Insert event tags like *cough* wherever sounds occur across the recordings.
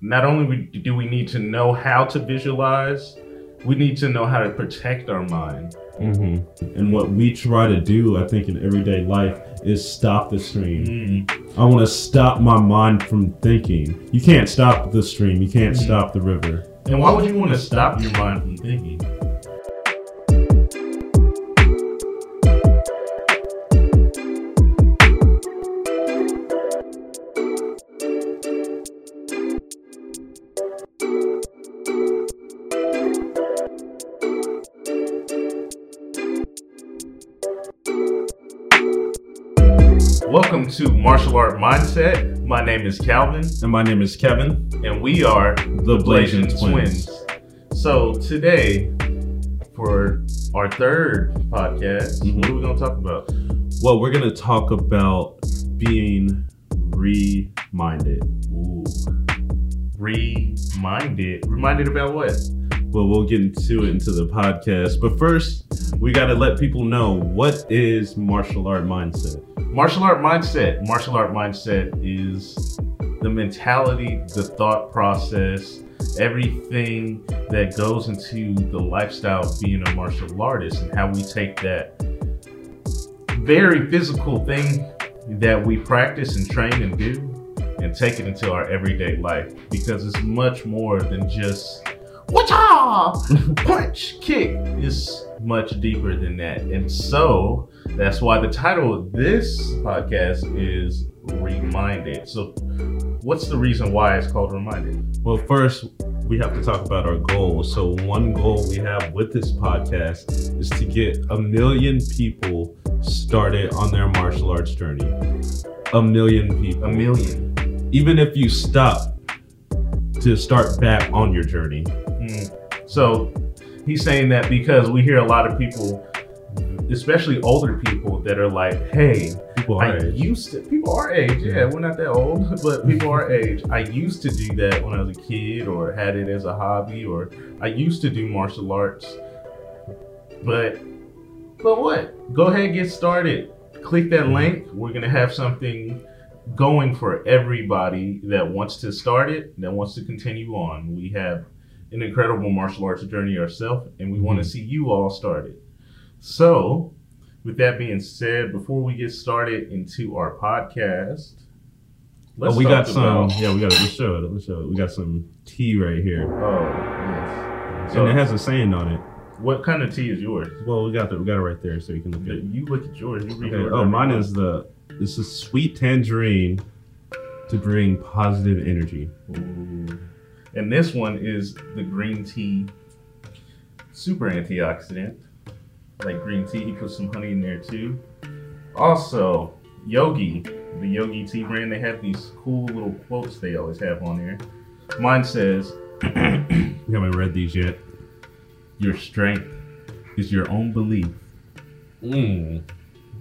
not only do we need to know how to visualize, we need to know how to protect our mind. Mm-hmm. And what we try to do, I think, in everyday life is stop the stream. Mm. I want to stop my mind from thinking. You can't stop the stream, you can't mm. stop the river. And why would you want to stop your mind from thinking? To Martial Art Mindset. My name is Calvin. And my name is Kevin. And we are the Blasian Twins. Twins. So today, for our third podcast, mm-hmm. what are we going to talk about? Well, we're going to talk about being reminded. Ooh. Reminded? Reminded about what? Well, we'll get into it into the podcast. But first, we got to let people know what is martial art mindset. Martial art mindset. Martial art mindset is the mentality, the thought process, everything that goes into the lifestyle of being a martial artist and how we take that very physical thing that we practice and train and do and take it into our everyday life because it's much more than just Wacha! *laughs* punch kick is much deeper than that and so that's why the title of this podcast is Reminded. So, what's the reason why it's called Reminded? Well, first, we have to talk about our goals. So, one goal we have with this podcast is to get a million people started on their martial arts journey. A million people. A million. Even if you stop to start back on your journey. Mm. So, he's saying that because we hear a lot of people especially older people that are like, hey, people I age. used to people our age, yeah, we're not that old, *laughs* but people our age. I used to do that when I was a kid or had it as a hobby or I used to do martial arts. But but what? Go ahead get started. Click that link. We're gonna have something going for everybody that wants to start it, that wants to continue on. We have an incredible martial arts journey ourselves, and we mm-hmm. want to see you all started. So, with that being said, before we get started into our podcast, let's oh, we got some. Yeah, we got. Let's show it. Let's show it. We got some tea right here. Oh, yes. So, and it has a saying on it. What kind of tea is yours? Well, we got the, we got it right there, so you can look at it. You look at yours. You read okay. Oh, mine is the. This is sweet tangerine to bring positive energy. Ooh. And this one is the green tea super antioxidant like green tea. He put some honey in there too. Also, Yogi, the Yogi tea brand, they have these cool little quotes they always have on there. Mine says, *clears throat* You haven't read these yet. Your strength is your own belief. Mm.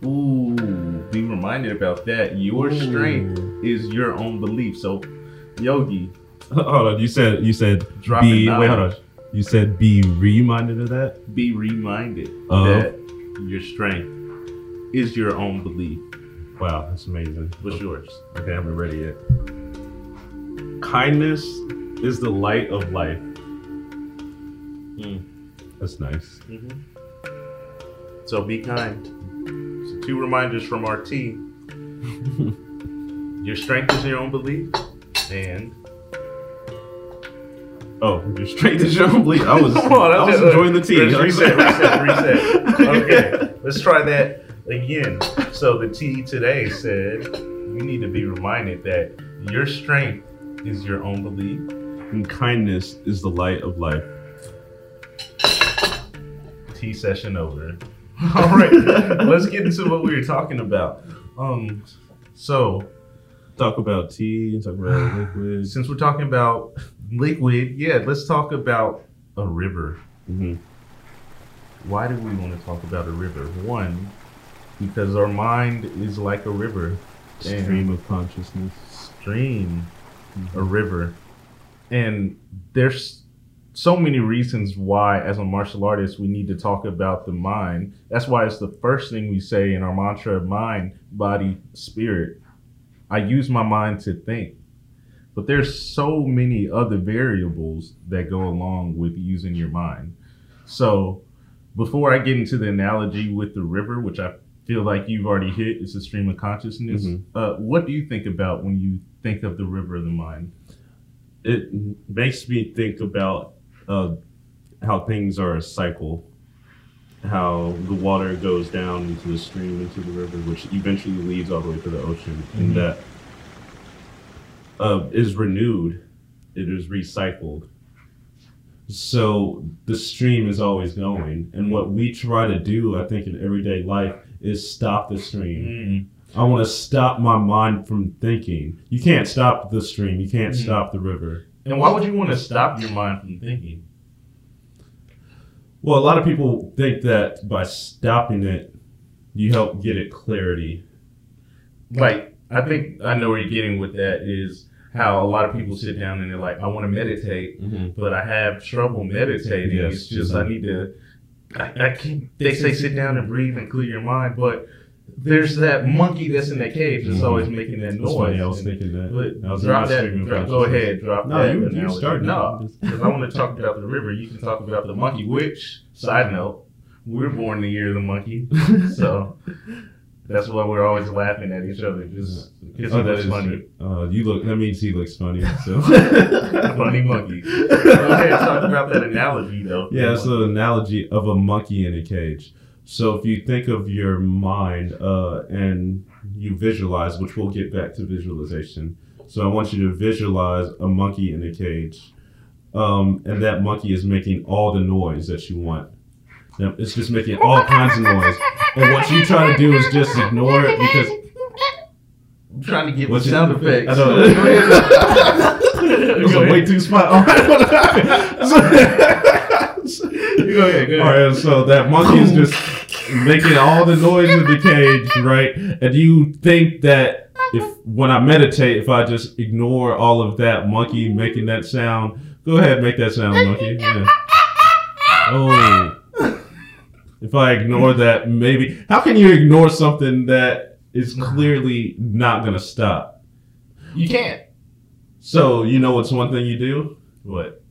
Ooh, be reminded about that. Your Ooh. strength is your own belief. So, Yogi. *laughs* Hold on, you said you said be wait hold on. You said be reminded of that? Be reminded uh that your strength is your own belief. Wow, that's amazing. What's yours? Okay, I haven't ready yet. Kindness is the light of life. Mm. That's nice. Mm-hmm. So be kind. So two reminders from our team. *laughs* your strength is your own belief, and Oh, *laughs* you're straight to Chambly. I was, *laughs* on, I was enjoying the tea. *laughs* Reset, reset, reset. Okay, let's try that again. So the tea today said you need to be reminded that your strength is your own belief, and kindness is the light of life. Tea session over. All right, let's get into what we were talking about. Um, so talk about tea, and talk about *sighs* liquid. Since we're talking about liquid, yeah, let's talk about a river. Mm-hmm. Why do we want to talk about a river? One, because our mind is like a river. Stream of consciousness. Stream, mm-hmm. a river. And there's so many reasons why, as a martial artist, we need to talk about the mind. That's why it's the first thing we say in our mantra mind, body, spirit. I use my mind to think but there's so many other variables that go along with using your mind. So before I get into the analogy with the river, which I feel like you've already hit, it's a stream of consciousness. Mhm. Uh, what do you think about when you think of the river of the mind? it makes me think about uh, how things are a cycle. How the water goes down into the stream, into the river, which eventually leads all the way to the ocean, Mhm. and that uh, is renewed. It is recycled. So the stream is always going, and what we try to do, I think, in everyday life is stop the stream. I want to stop my mind from thinking. You can't stop the stream. You can't Mhm. stop the river. And why would you want to stop your mind from thinking? Well, a lot of people think that by stopping it, you help get it clarity. Like, I think I know where you're getting with that is how a lot of people sit down and they're like, I want to meditate, but I have trouble meditating. Yes. It's just I need to. I, I can't. They say sit down and breathe and clear your mind, but there's that monkey that's in that cage that's Mhm. always making that noise. funny. I was thinking that. But I was drop that. drop- go ahead. Drop No, that. you- you started. No, because I want to talk about the river. You can talk about the monkey. Which side note, we're born the year of the monkey, so *laughs* that's why we're always laughing at each other. Just because Oh, he that funny. Uh, you look. That means he looks funny. *laughs* So. Funny monkey. Go ahead, talk about that analogy though. Yeah, it's an analogy of a monkey in a cage. So if you think of your mind uh, and you visualize, which we'll get back to visualization. So I want you to visualize a monkey in a cage, um, and that monkey is making all the noise that you want. Now, it's just making all kinds of noise, and what you try to do is just ignore it because I'm trying to get What's the it- sound effects. I know. Go ahead. It was *laughs* Go a way ahead. too spot. *laughs* All right, what happened? So- Go ahead, go all ahead. right, so that monkey is just making all the noise in the cage, right? And you think that if when I meditate, if I just ignore all of that monkey making that sound, go ahead, make that sound, monkey. Yeah. Oh. If I ignore that, maybe how can you ignore something that is clearly not gonna stop? You can't. So you know what's one thing you do? What?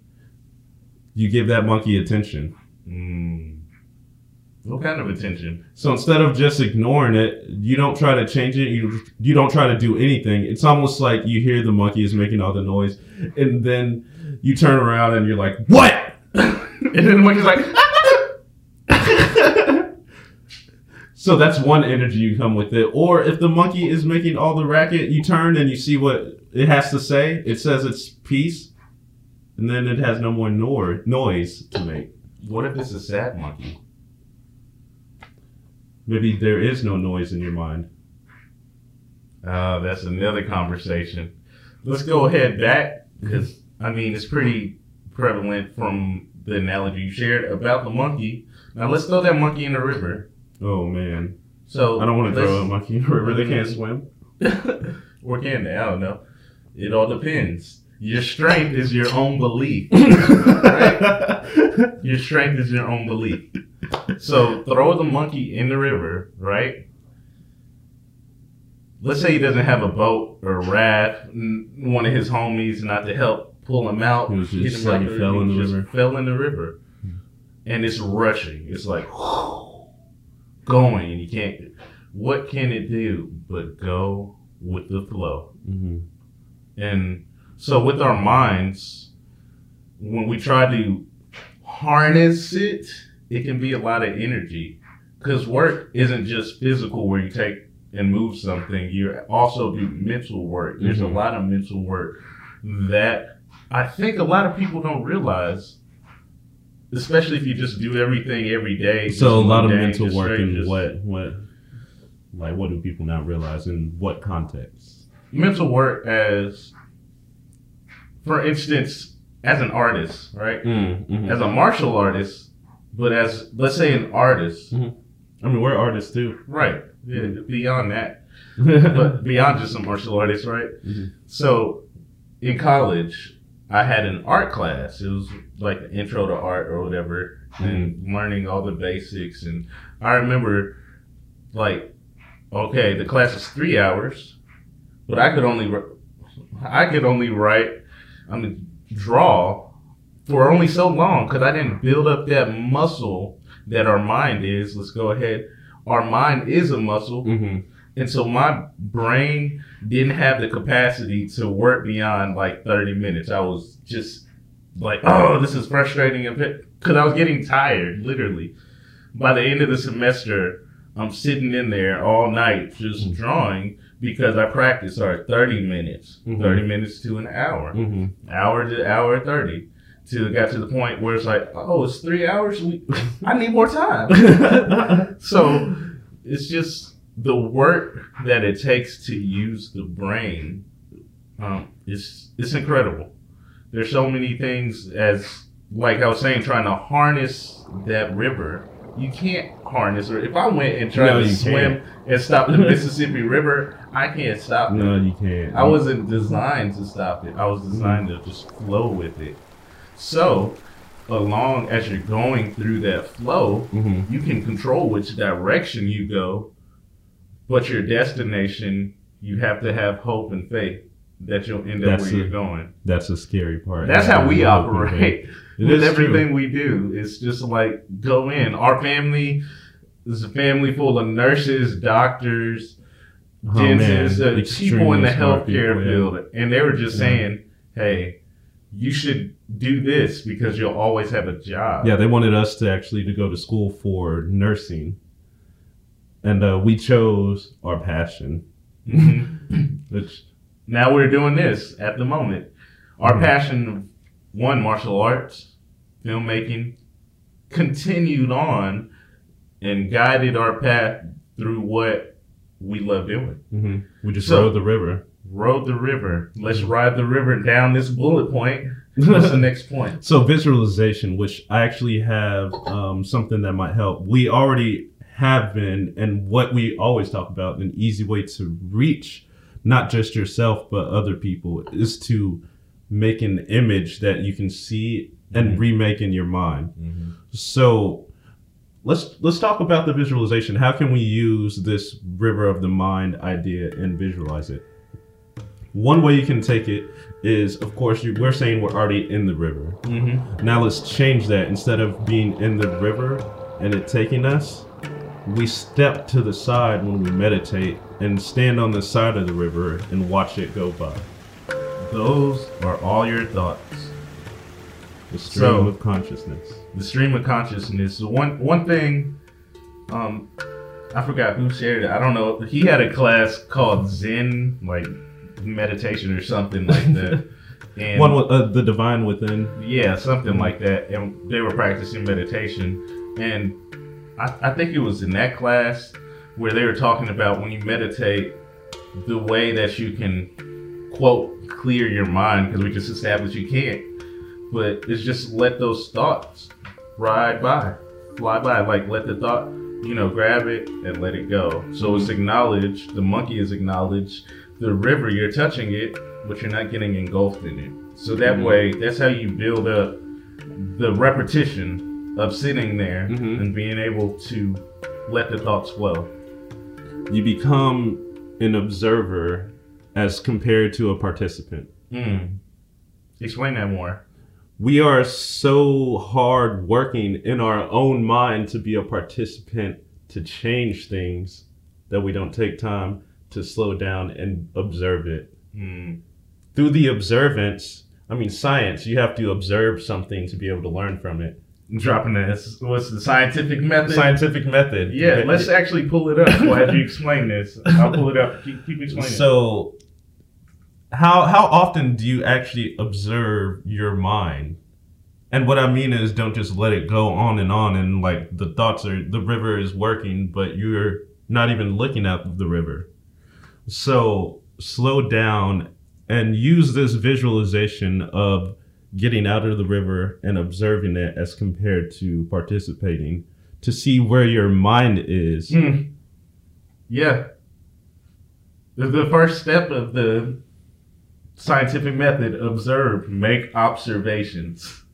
You give that monkey attention. Mm. What kind of attention? So instead of just ignoring it, you don't try to change it. You you don't try to do anything. It's almost like you hear the monkey is making all the noise, and then you turn around and you're like, "What?" *laughs* and then the monkey's like, So that's one energy you come with it. Or if the monkey is making all the racket, you turn and you see what it has to say. It says it's peace, and then it has no more nor- noise to make. what if it's a sad monkey? Maybe there is no noise in your mind. Uh, that's another conversation. Let's go ahead back because I mean it's pretty prevalent from the analogy you shared about the monkey. Now let's throw that monkey in the river. Oh man, So I don't want to throw a monkey in the river. They can't swim. or can they? I don't know. It all depends. Your strength is your own belief. *laughs* Right? Your strength is your own belief. So throw the monkey in the river, right? Let's say he doesn't have a boat or a raft. One of his homies not to help pull him out. He was just like fell in the just river. Fell in the river, and it's rushing. It's like going, and you can't. What can it do but go with the flow? hmm And so with our minds, when we try to harness it, it can be a lot of energy. Because work isn't just physical where you take and move something. You also do mental work. There's Mhm. a lot of mental work that I think a lot of people don't realize. Especially if you just do everything every day. So a lot of mundane, mental work and just- what what like what do people not realize in what context? mental work as for instance as an artist right Mm-hmm. as a martial artist but as let's say an artist I mean, we're artists too. right yeah, beyond that *laughs* but beyond just a martial artist right Mhm. so in college i had an art class it was like the intro to art or whatever and learning all the basics and i remember like okay the class is three hours but i could only I could only write, I mean, draw for only so long because I didn't build up that muscle that our mind is. Let's go ahead. Our mind is a muscle. Mm-hmm. And so my brain didn't have the capacity to work beyond like 30 minutes. I was just like, oh, this is frustrating. Because I was getting tired, literally. By the end of the semester, I'm sitting in there all night just Mhm. drawing because I practiced, all right, 30 minutes, Mhm. 30 minutes to an hour, Mm-hmm. hour to hour 30. To got to the point where it's like, oh, it's three hours. We, *laughs* I need more time. *laughs* so it's just the work that it takes to use the brain. Um, it's it's incredible. There's so many things as like I was saying, trying to harness that river. You can't harness or if I went and tried No, to swim and stop the *laughs* Mississippi River, I can't stop it. no, you can't. I wasn't designed to stop it. I was designed to just flow with it. So, along as you're going through that flow, Mm-hmm. you can control which direction you go, but your destination, you have to have hope and faith that you'll end up where a- you're going. That's a scary part. That's how we Having hope and faith. operate *laughs* with everything we do. It's just like go in. Our family is a family full of nurses, doctors. Oh, dentists, uh, people in the healthcare people, yeah. field, and they were just Yeah. saying, "Hey, you should do this because you'll always have a job." Yeah, they wanted us to actually to go to school for nursing, and uh, we chose our passion. Mhm. *clears throat* Which now we're doing this at the moment. Our Mhm. passion, one martial arts, filmmaking, continued on and guided our path through what we love doing. mhm, we just So- rode the river. Rode the river. Let's ride the river down this bullet point. What's the *laughs* next point? So visualization, which I actually have um, something that might help. We already have been, and what we always talk about, an easy way to reach not just yourself but other people is to make an image that you can see and Mhm. remake in your mind. So let's let's talk about the visualization. How can we use this river of the mind idea and visualize it? One way you can take it is, of course, you, we're saying we're already in the river. Mm-hmm. Now let's change that. Instead of being in the river and it taking us, we step to the side when we meditate and stand on the side of the river and watch it go by. Those are all your thoughts. The stream So- of consciousness. the stream of consciousness. One one thing, um, I forgot who shared it. I don't know. He had a class called Zen, like meditation or something like that. *laughs* And One with uh, the divine within. yeah, something like that. And they were practicing meditation, and I, I think it was in that class where they were talking about when you meditate, the way that you can quote clear your mind because we just established you can't. But it's just let those thoughts ride by, fly by. Like let the thought, you know, grab it and let it go. So it's acknowledged. The monkey is acknowledged. The river, you're touching it, but you're not getting engulfed in it. So that Mhm. way, that's how you build up the repetition of sitting there Mhm. and being able to let the thoughts flow. You become an observer as compared to a participant. Mm. Explain that more. We are so hard working in our own mind to be a participant to change things that we don't take time to slow down and observe it. Mm. Through the observance, I mean, science, you have to observe something to be able to learn from it. Dropping this. What's the scientific method? Scientific method. Yeah, let's actually pull it up as you explain this. I'll pull it up. Keep, keep explaining. So, how how often do you actually observe your mind? And what I mean is, don't just let it go on and on, and like the thoughts are the river is working, but you're not even looking at the river. So slow down and use this visualization of getting out of the river and observing it as compared to participating to see where your mind is. Mm. Yeah. The, the first step of the scientific method observe, make observations,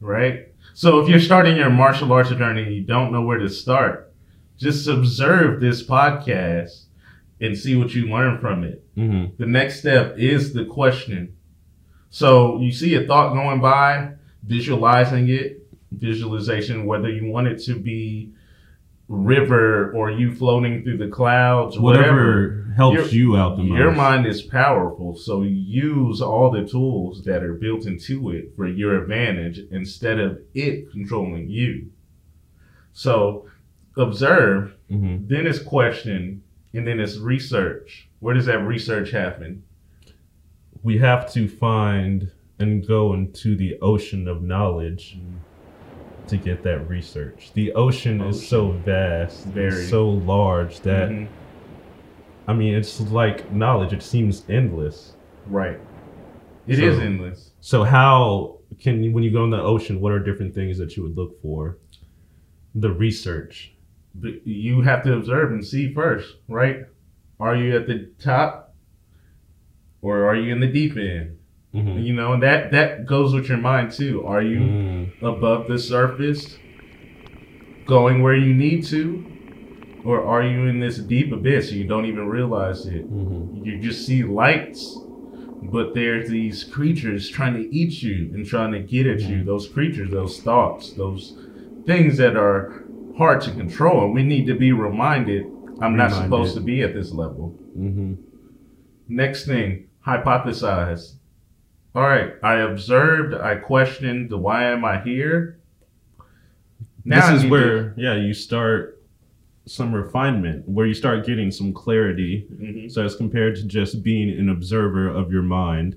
right? So if you're starting your martial arts journey and you don't know where to start, just observe this podcast and see what you learn from it. Mm-hmm. The next step is the question. So you see a thought going by, visualizing it, visualization, whether you want it to be river or you floating through the clouds, whatever. Whatever helps you out the most. Your mind is powerful, so use all the tools that are built into it for your advantage instead of it controlling you. So observe, Mhm. then it's question, and then it's research. Where does that research happen? We have to find and go into the ocean of knowledge to get that research. The ocean, is so vast, Very. so large that Mhm. I mean, it's like knowledge. It seems endless. Right. It is So- endless. So how can you, when you go in the ocean, what are different things that you would look for? The research. But you have to observe and see first, right? Are you at the top or are you in the deep end? Mm-hmm. You know, and that that goes with your mind too. Are you Mm. above the surface, going where you need to, or are you in this deep abyss and you don't even realize it? Mhm. You just see lights, but there's these creatures trying to eat you and trying to get at you. Mhm. Those creatures, those thoughts, those things that are hard to control. And we need to be reminded I'm not supposed to be at this level. Mhm. Next thing, hypothesize. All right, I observed, I questioned, the why am I here? I this is where yeah you start some refinement where you start getting some clarity to- Mhm. so as compared to just being an observer of your mind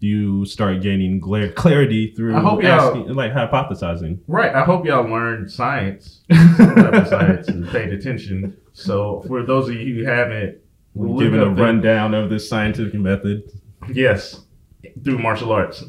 you start gaining gla- clarity through I hope y'all- asking, like hypothesizing Right, I hope y'all learned science, some type of science, and paid attention. So, for those of you who haven't, look giving a rundown of this scientific method Yes, through martial arts.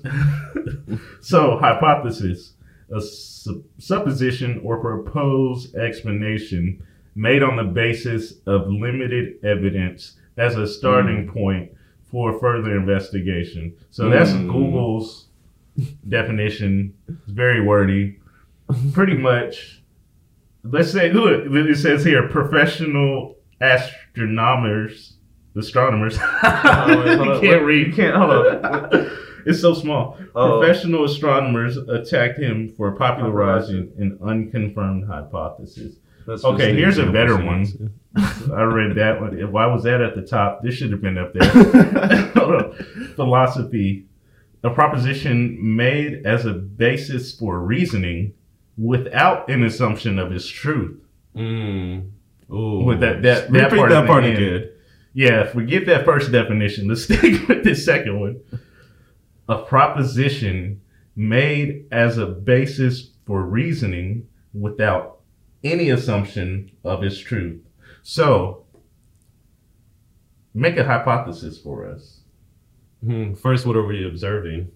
*laughs* so, hypothesis, a su- supposition or proposed explanation made on the basis of limited evidence as a starting point for further investigation. So, that's Mm. Google's definition. It's very wordy. Pretty much, let's say, look, it says here professional astronomers, astronomers. Oh, *laughs* wait, you can't read. You can't- hold on. *laughs* it's so small. Oh. Professional astronomers attacked him for popularizing an unconfirmed hypothesis. That's Okay, here's a better one. *laughs* I read that one. Why was that at the top? This should have been up there. Philosophy, a proposition made as a basis for reasoning without an assumption of its truth. Mm. Ooh. With that- that- that part that part again. Yeah, forget that first definition. Let's *laughs* stick with the second one. A proposition made as a basis for reasoning without any assumption of its truth. So, make a hypothesis for us. Hmm, First, what are we observing?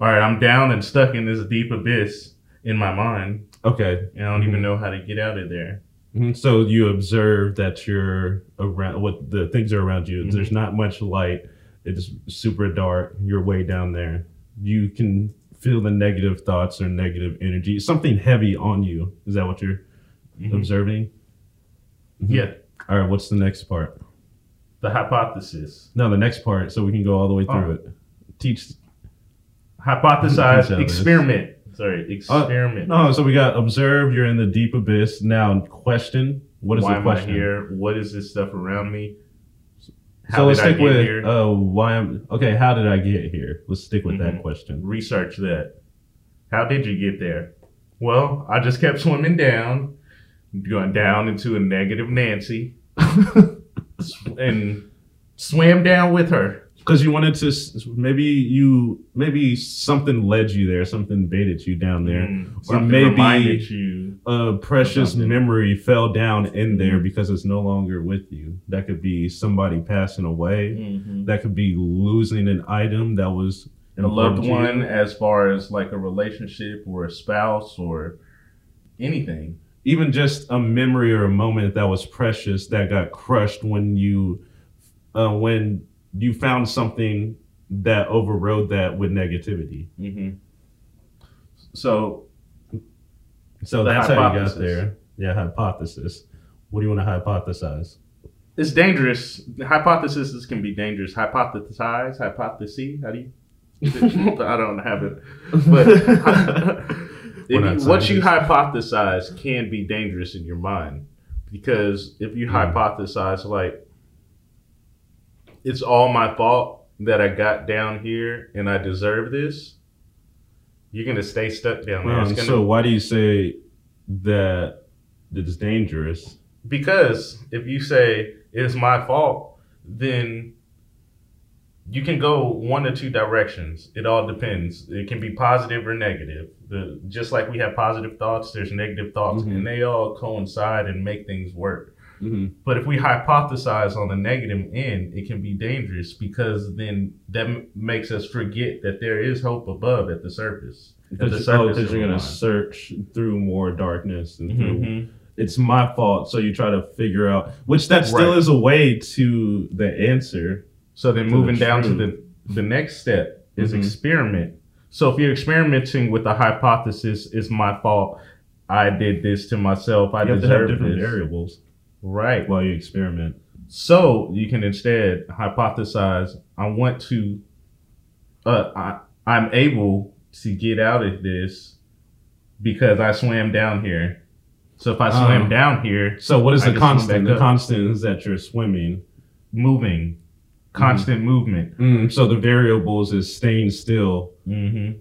All right, I'm down and stuck in this deep abyss in my mind, Okay. and I don't even know how to get out of there. Mhm. So you observe that you're around what the things are around you. Mhm. There's not much light. It's super dark. You're way down there. You can feel the negative thoughts or negative energy. Something heavy on you. Is that what you're Mhm. observing? Mhm. Yeah, All right. What's the next part? the hypothesis. No, the next part. So we can go all the way through Oh. it. Teach. Hypothesize, experiment. Sorry, experiment. No. So we got observe. You're in the deep abyss. Now question. What is why the question? am I here? What is this stuff around me? How so let's stick with here? uh, why I'm okay. How did I get here? Let's stick with Mhm. that question. Research that. How did you get there? Well, I just kept swimming down, going down into a negative Nancy, *laughs* and swam down with her. Because you wanted to, maybe you, maybe something led you there, something baited you down there. Mm, Or maybe-. A precious memory fell down in there Mhm. because it's no longer with you. That could be somebody passing away. Mhm. That could be losing an item that was A loved one, as far as like a relationship or a spouse or anything. Even just a memory or a moment that was precious that got crushed when you, uh, when you found something that overrode that with negativity. hmm So So that's how you got there. Yeah, hypothesis. What do you want to hypothesize? it's dangerous. Hypotheses can be dangerous. Hypothesize, hypothesis. How do you? I don't have it, but *laughs* you, what you hypothesize can be dangerous in your mind because if you Mm. hypothesize like it's all my fault that I got down here and I deserve this, you're gonna stay stuck down there. Um, gonna- so why do you say that it's dangerous? Because if you say it's my fault, then you can go one or two directions. It all depends. It can be positive or negative. The, just like we have positive thoughts, there's negative thoughts, Mhm. and they all coincide and make things work. Mm-hmm. But if we hypothesize on the negative end, it can be dangerous because then that m- makes us forget that there is hope above at the surface. At the Because, oh, surface because of you're gonna search through more darkness and through Mhm. it's my fault. So you try to figure out, which that still Right. is a way to the answer. So then To the moving down to the the next step is Mhm. experiment. So if you're experimenting with the hypothesis, it's my fault. I did this to myself. I you have to have deserve different this. variables Right. while you experiment. So you can instead hypothesize. I want to. Uh, I I'm able to get out of this because I swam down here. So if I swam Um, down here, So what is I the constant? The constant is that you're swimming. moving, constant movement. Mm, so the variables is staying still, Mm-hmm.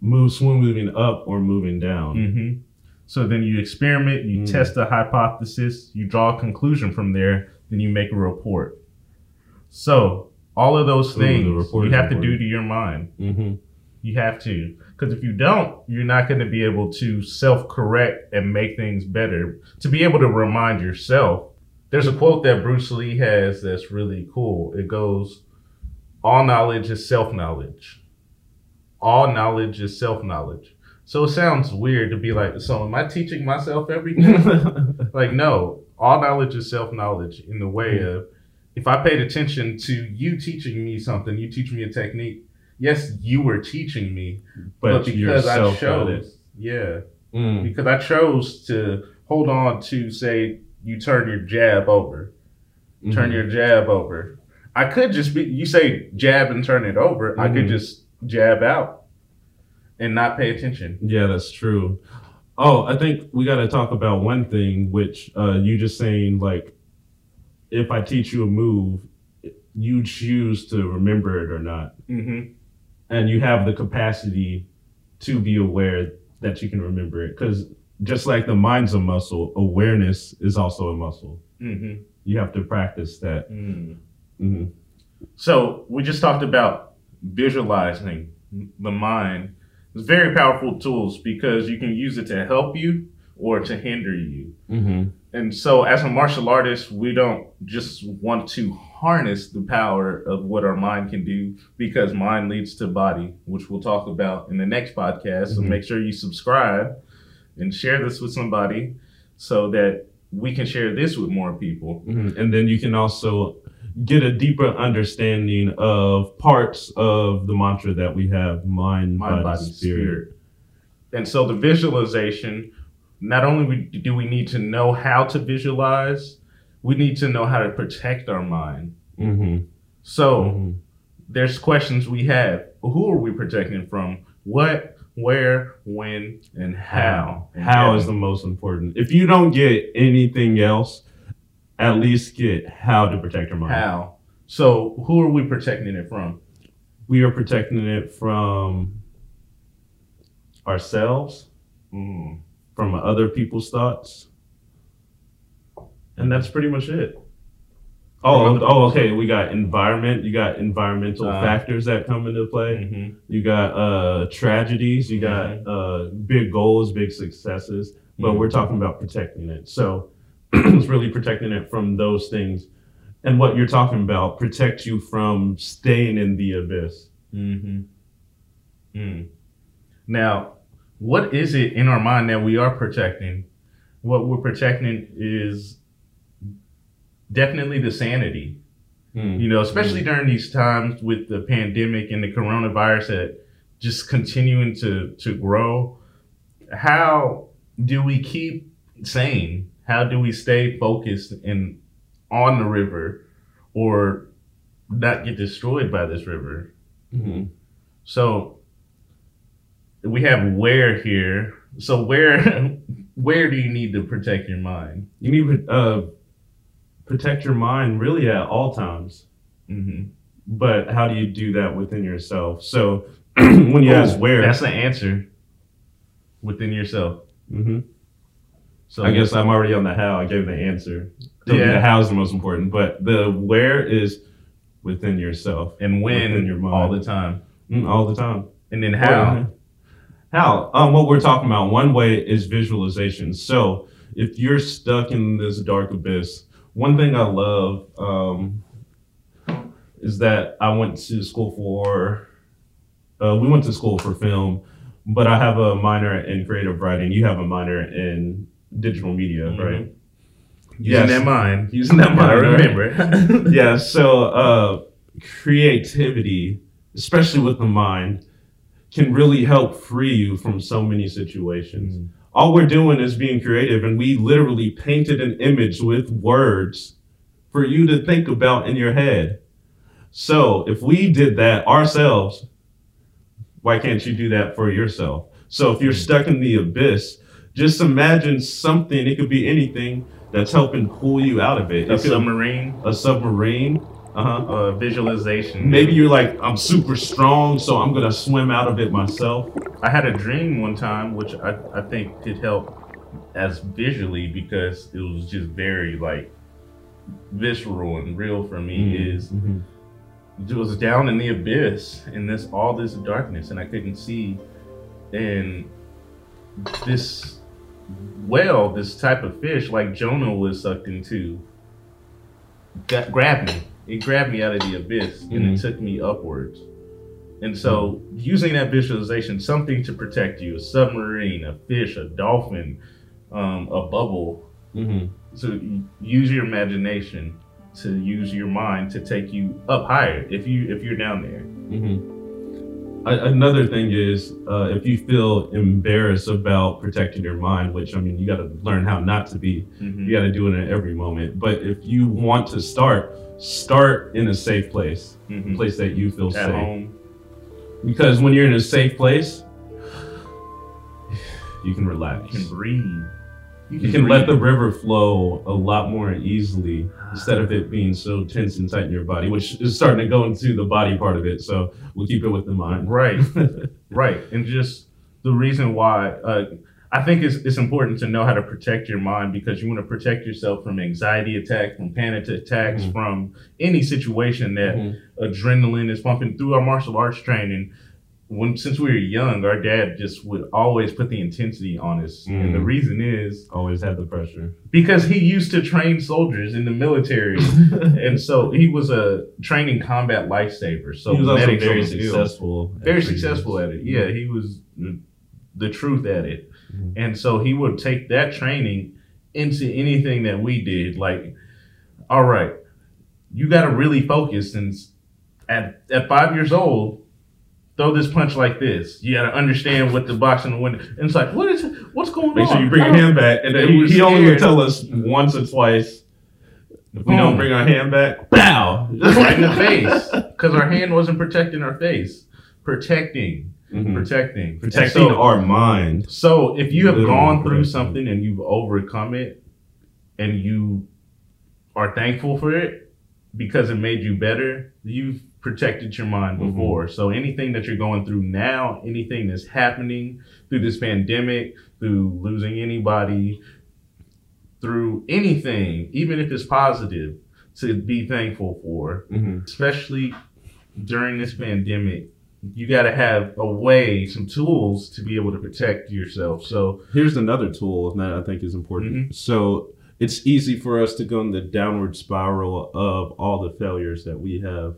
move, swim, moving up or moving down. hmm So then you experiment, you Mm. test the hypothesis, you draw a conclusion from there, then you make a report. So all of those things report you have to do to your mind. Mm-hmm. You have to, because if you don't, you're not going to be able to self-correct and make things better. To be able to remind yourself, there's a quote that Bruce Lee has that's really cool. It goes, "All knowledge is self-knowledge. All knowledge is self-knowledge." So it sounds weird to be like, so am I teaching myself everything? *laughs* like, no, all knowledge is self knowledge in the way Mm. of if I paid attention to you teaching me something, you teach me a technique. Yes, you were teaching me, but, because I chose, yeah, Mm. because I chose to hold on to say you turn your jab over, turn Mhm. your jab over. I could just be you say jab and turn it over. I could Mhm. just jab out and not pay attention. Yeah, that's true. Oh, I think we got to talk about one thing, which uh, you just saying like, if I teach you a move, you choose to remember it or not, Mm-hmm. and you have the capacity to be aware that you can remember it. Because just like the mind's a muscle, awareness is also a muscle. Mm-hmm. You have to practice that. Mm. hmm So we just talked about visualizing the mind. It's very powerful tools because you can use it to help you or to hinder you. hmm And so as a martial artist, we don't just want to harness the power of what our mind can do because mind leads to body, which we'll talk about in the next podcast. So Mhm. make sure you subscribe and share this with somebody so that we can share this with more people. hmm And then you can also get a deeper understanding of parts of the mantra that we have mind, mind, body, body, spirit. spirit. And so the visualization, not only do we need to know how to visualize, we need to know how to protect our mind. hmm So Mhm. there's questions we have. Who are we protecting from? What, where, when, and how? And How yeah. is the most important. If you don't get anything else, at least get how to protect your mind. how? So who are we protecting it from? We are protecting it from ourselves, Mm. from other people's thoughts, and that's pretty much it. Oh, oh, okay. We got environment. You got environmental Uh, factors that come into play. Mhm. You got uh, tragedies. You got uh, big goals, big successes. But Mhm. we're talking about protecting it. So *clears throat* it's really protecting it from those things. And what you're talking about protects you from staying in the abyss. Mm-hmm. Mm. Now, what is it in our mind that we are protecting? What we're protecting is definitely the sanity. You know, especially during these times with the pandemic and the coronavirus that just continuing to to grow. How do we keep sane? How do we stay focused and on the river or not get destroyed by this river. Mm-hmm. So we have where here. So where *laughs* where do you need to protect your mind? You need to uh, protect your mind really at all times. Mm-hmm. But how do you do that within yourself? So *clears throat* when you ask where, that's the answer within yourself. hmm So I guess I'm already on the how. I gave the answer. So Yeah. the how is the most important, but the where is within yourself and when within your mind. all the time, Mm, all the time. and then how. *laughs* How? Um, what we're talking about, one way is visualization. So if you're stuck in this dark abyss, one thing I love um, is that I went to school for, uh, we went to school for film, but I have a minor in creative writing. You have a minor in digital media, Mhm. right? Using Yes. that mind. *laughs* Using that mind, remember. *laughs* yeah so uh creativity especially with the mind can really help free you from so many situations Mm. all we're doing is being creative and we literally painted an image with words for you to think about in your head so if we did that ourselves why can't you do that for yourself so if you're stuck in the abyss just imagine something it could be anything that's helping pull you out of it A It submarine, a submarine. Uh huh. uh, visualization. Maybe you're like, I'm super strong, so I'm gonna swim out of it myself. I had a dream one time, which I, I think could help as visually because it was just very like visceral and real for me. Mm-hmm. Is it was down in the abyss and this all this darkness and I couldn't see, and this whale, this type of fish, like Jonah was sucked into, got grabbed me. It grabbed me out of the abyss and Mhm. it took me upwards. And so, using that visualization, something to protect you, a submarine, a fish, a dolphin, um, a bubble. Mm-hmm. So, use your imagination to use your mind to take you up higher if you if you're down there. Mm-hmm. Another thing is, uh, if you feel embarrassed about protecting your mind, which I mean, you got to learn how not to be. Mhm. You got to do it in every moment. But if you want to start, start in a safe place, a Mhm. place that you feel At safe. home, Because when you're in a safe place, *sighs* you can relax. you can breathe. You can let the river flow a lot more easily instead of it being so tense and tight in your body, which is starting to go into the body part of it. So we'll keep it with the mind. Right, *laughs* right, and just the reason why uh, I think it's, it's important to know how to protect your mind because you want to protect yourself from anxiety attacks, from panic attacks, Mhm. from any situation that Mhm. adrenaline is pumping through our martial arts training. When since we were young, our dad just would always put the intensity on us, and the Mm. reason is Always had the pressure. because he used to train soldiers in the military, *laughs* and so he was a training combat lifesaver. So he was also very successful. very successful at it. Yeah, he was the- truth at it. Mhm. And so he would take that training into anything that we did. Like, all right, you got to really focus. And at, at five years old, throw this punch like this. You got to understand what the box in the window. And it's like, what is what's going Make on? sure you bring your hand back. And then He he, only would tell us once or twice. If we Boom. don't bring our hand back, bow. *laughs* right in the face because our hand wasn't protecting our face. Protecting, Mhm. protecting, Protecting so- our mind. So if you have Literally gone through something and you've overcome it and you are thankful for it because it made you better, you've protected your mind Mhm. before. So anything that you're going through now, anything that's happening through this pandemic, through losing anybody, through anything, even if it's positive, to be thankful for, Mhm. especially during this pandemic. You got to have a way, some tools to be able to protect yourself. So, Here's another tool that I think is important. Mm-hmm. So it's easy for us to go in the downward spiral of all the failures that we have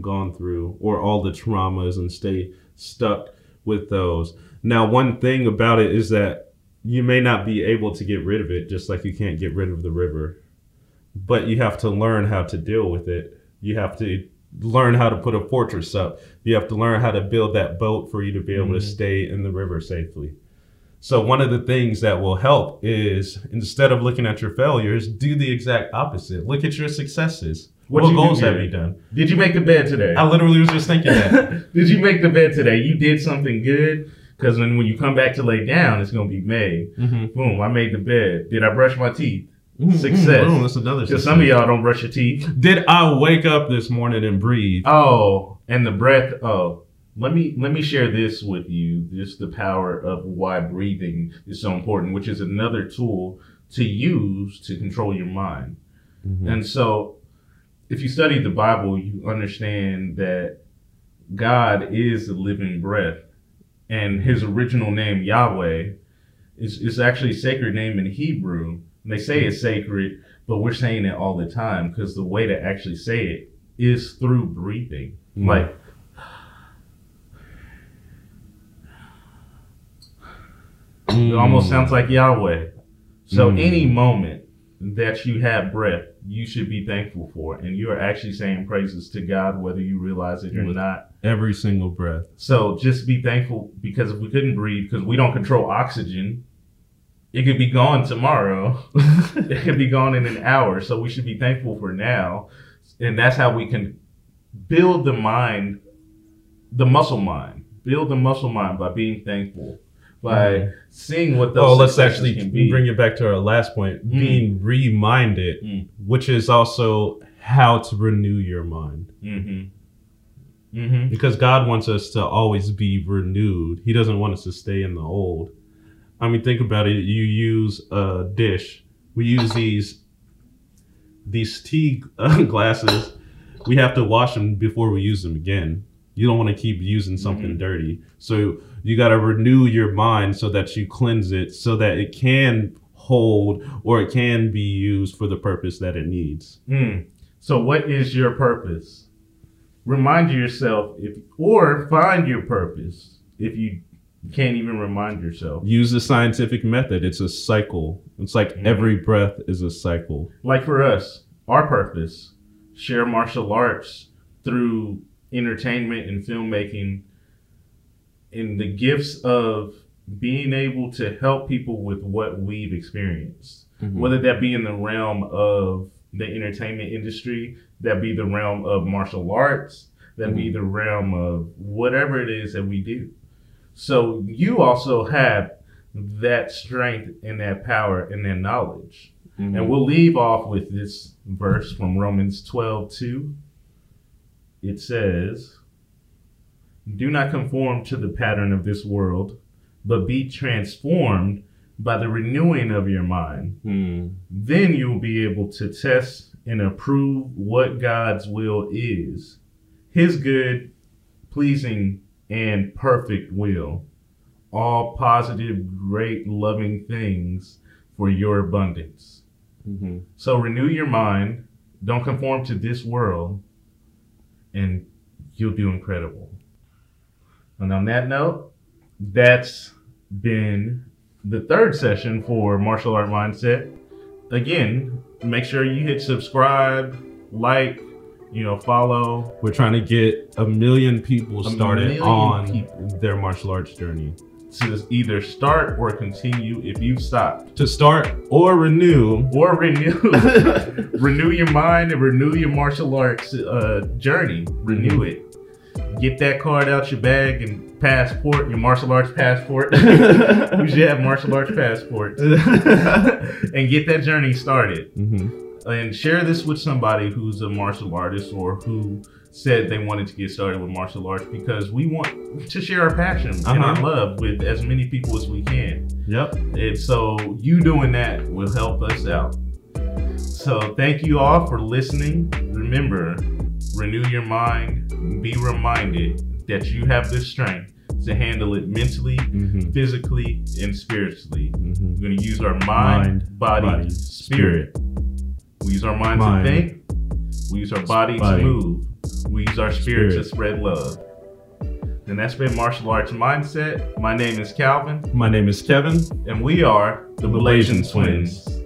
gone through or all the traumas and stay stuck with those. Now, one thing about it is that you may not be able to get rid of it just like you can't get rid of the river, but you have to learn how to deal with it. You have to learn how to put a fortress up. You have to learn how to build that boat for you to be able Mhm. to stay in the river safely. So one of the things that will help is instead of looking at your failures, do the exact opposite. Look at your successes. What What, goals have you done? Did you make the bed today? I literally was just thinking that. *laughs* did you make the bed today? You did something good because then when you come back to lay down, it's gonna be made. mm-hmm. Boom! I made the bed. Did I brush my teeth? Success. Boom, that's another. Because some of y'all don't brush your teeth. Did I wake up this morning and breathe? Oh, and the breath. Oh, let me let me share this with you. just the power of why breathing is so important, which is another tool to use to control your mind. Mhm. And so, if you study the Bible, you understand that God is the living breath, and His original name Yahweh is is actually a sacred name in Hebrew. And they say it's sacred, but we're saying it all the time because the way to actually say it is through breathing. Mm. Like it almost sounds like Yahweh. So Mm. any moment that you have breath, you should be thankful for, and you are actually saying praises to God, whether you realize it or not. every single breath. So just be thankful because if we couldn't breathe, because we don't control oxygen, it could be gone tomorrow. *laughs* it could be gone in an hour. So we should be thankful for now, and that's how we can build the mind, the muscle mind, build the muscle mind by being thankful, by seeing what those. Oh, let's actually can be. bring it back to our last point: Mm. being reminded, Mm. which is also how to renew your mind. Mm-hmm. Mm-hmm. Because God wants us to always be renewed. He doesn't want us to stay in the old. I mean, think about it. You use a dish. We use these these tea *laughs* glasses. We have to wash them before we use them again. You don't want to keep using something Mhm. dirty. So you got to renew your mind so that you cleanse it so that it can hold or it can be used for the purpose that it needs. Mm. So, what is your purpose? Remind yourself, if or find your purpose if you can't even remind yourself. Use the scientific method. It's a cycle. It's like Mhm. every breath is a cycle. Like for us, our purpose: share martial arts through entertainment and filmmaking, in the gifts of being able to help people with what we've experienced. whether that be in the realm of the entertainment industry, that be the realm of martial arts, that be the realm of whatever it is that we do. So you also have that strength and that power and that knowledge. Mhm. And we'll leave off with this verse from Romans 12 2. It says, Do not conform to the pattern of this world, but be transformed by the renewing of your mind. Mhm. Then you will be able to test and approve what God's will is His good, pleasing, and perfect will. All positive, great, loving things for your abundance. Mhm. So renew your mind. Don't conform to this world, and you'll do incredible. And on that note, that's been the third session for Martial Art Mindset. Again, make sure you hit subscribe, like, you know, follow. We're trying to get a million people A started million on people. their martial arts journey. To either start or continue if you've stopped. To start or renew, Or renew *laughs* renew your mind and renew your martial arts uh, journey. Renew it. Get that card out your bag and passport, your martial arts passport. *laughs* you should have martial arts passport. *laughs* and get that journey started. Mhm. And share this with somebody who's a martial artist or who said they wanted to get started with martial arts because we want to share our passion and our Uh-huh. love with as many people as we can. Yep. And so you doing that will help us out. So thank you all for listening. Remember, renew your mind. Be reminded that you have the strength to handle it mentally, Mhm. physically, and spiritually. Mhm. We're going to use our mind, Mind, body, body, spirit. We use our mind, Mind. to think. We use our body, Body. to move. We use our spirit, to spread love. And that's been Martial Arts Mindset. My name is Calvin, My name is Kevin. and we are the Malaysian Malaysian Twins. Twins.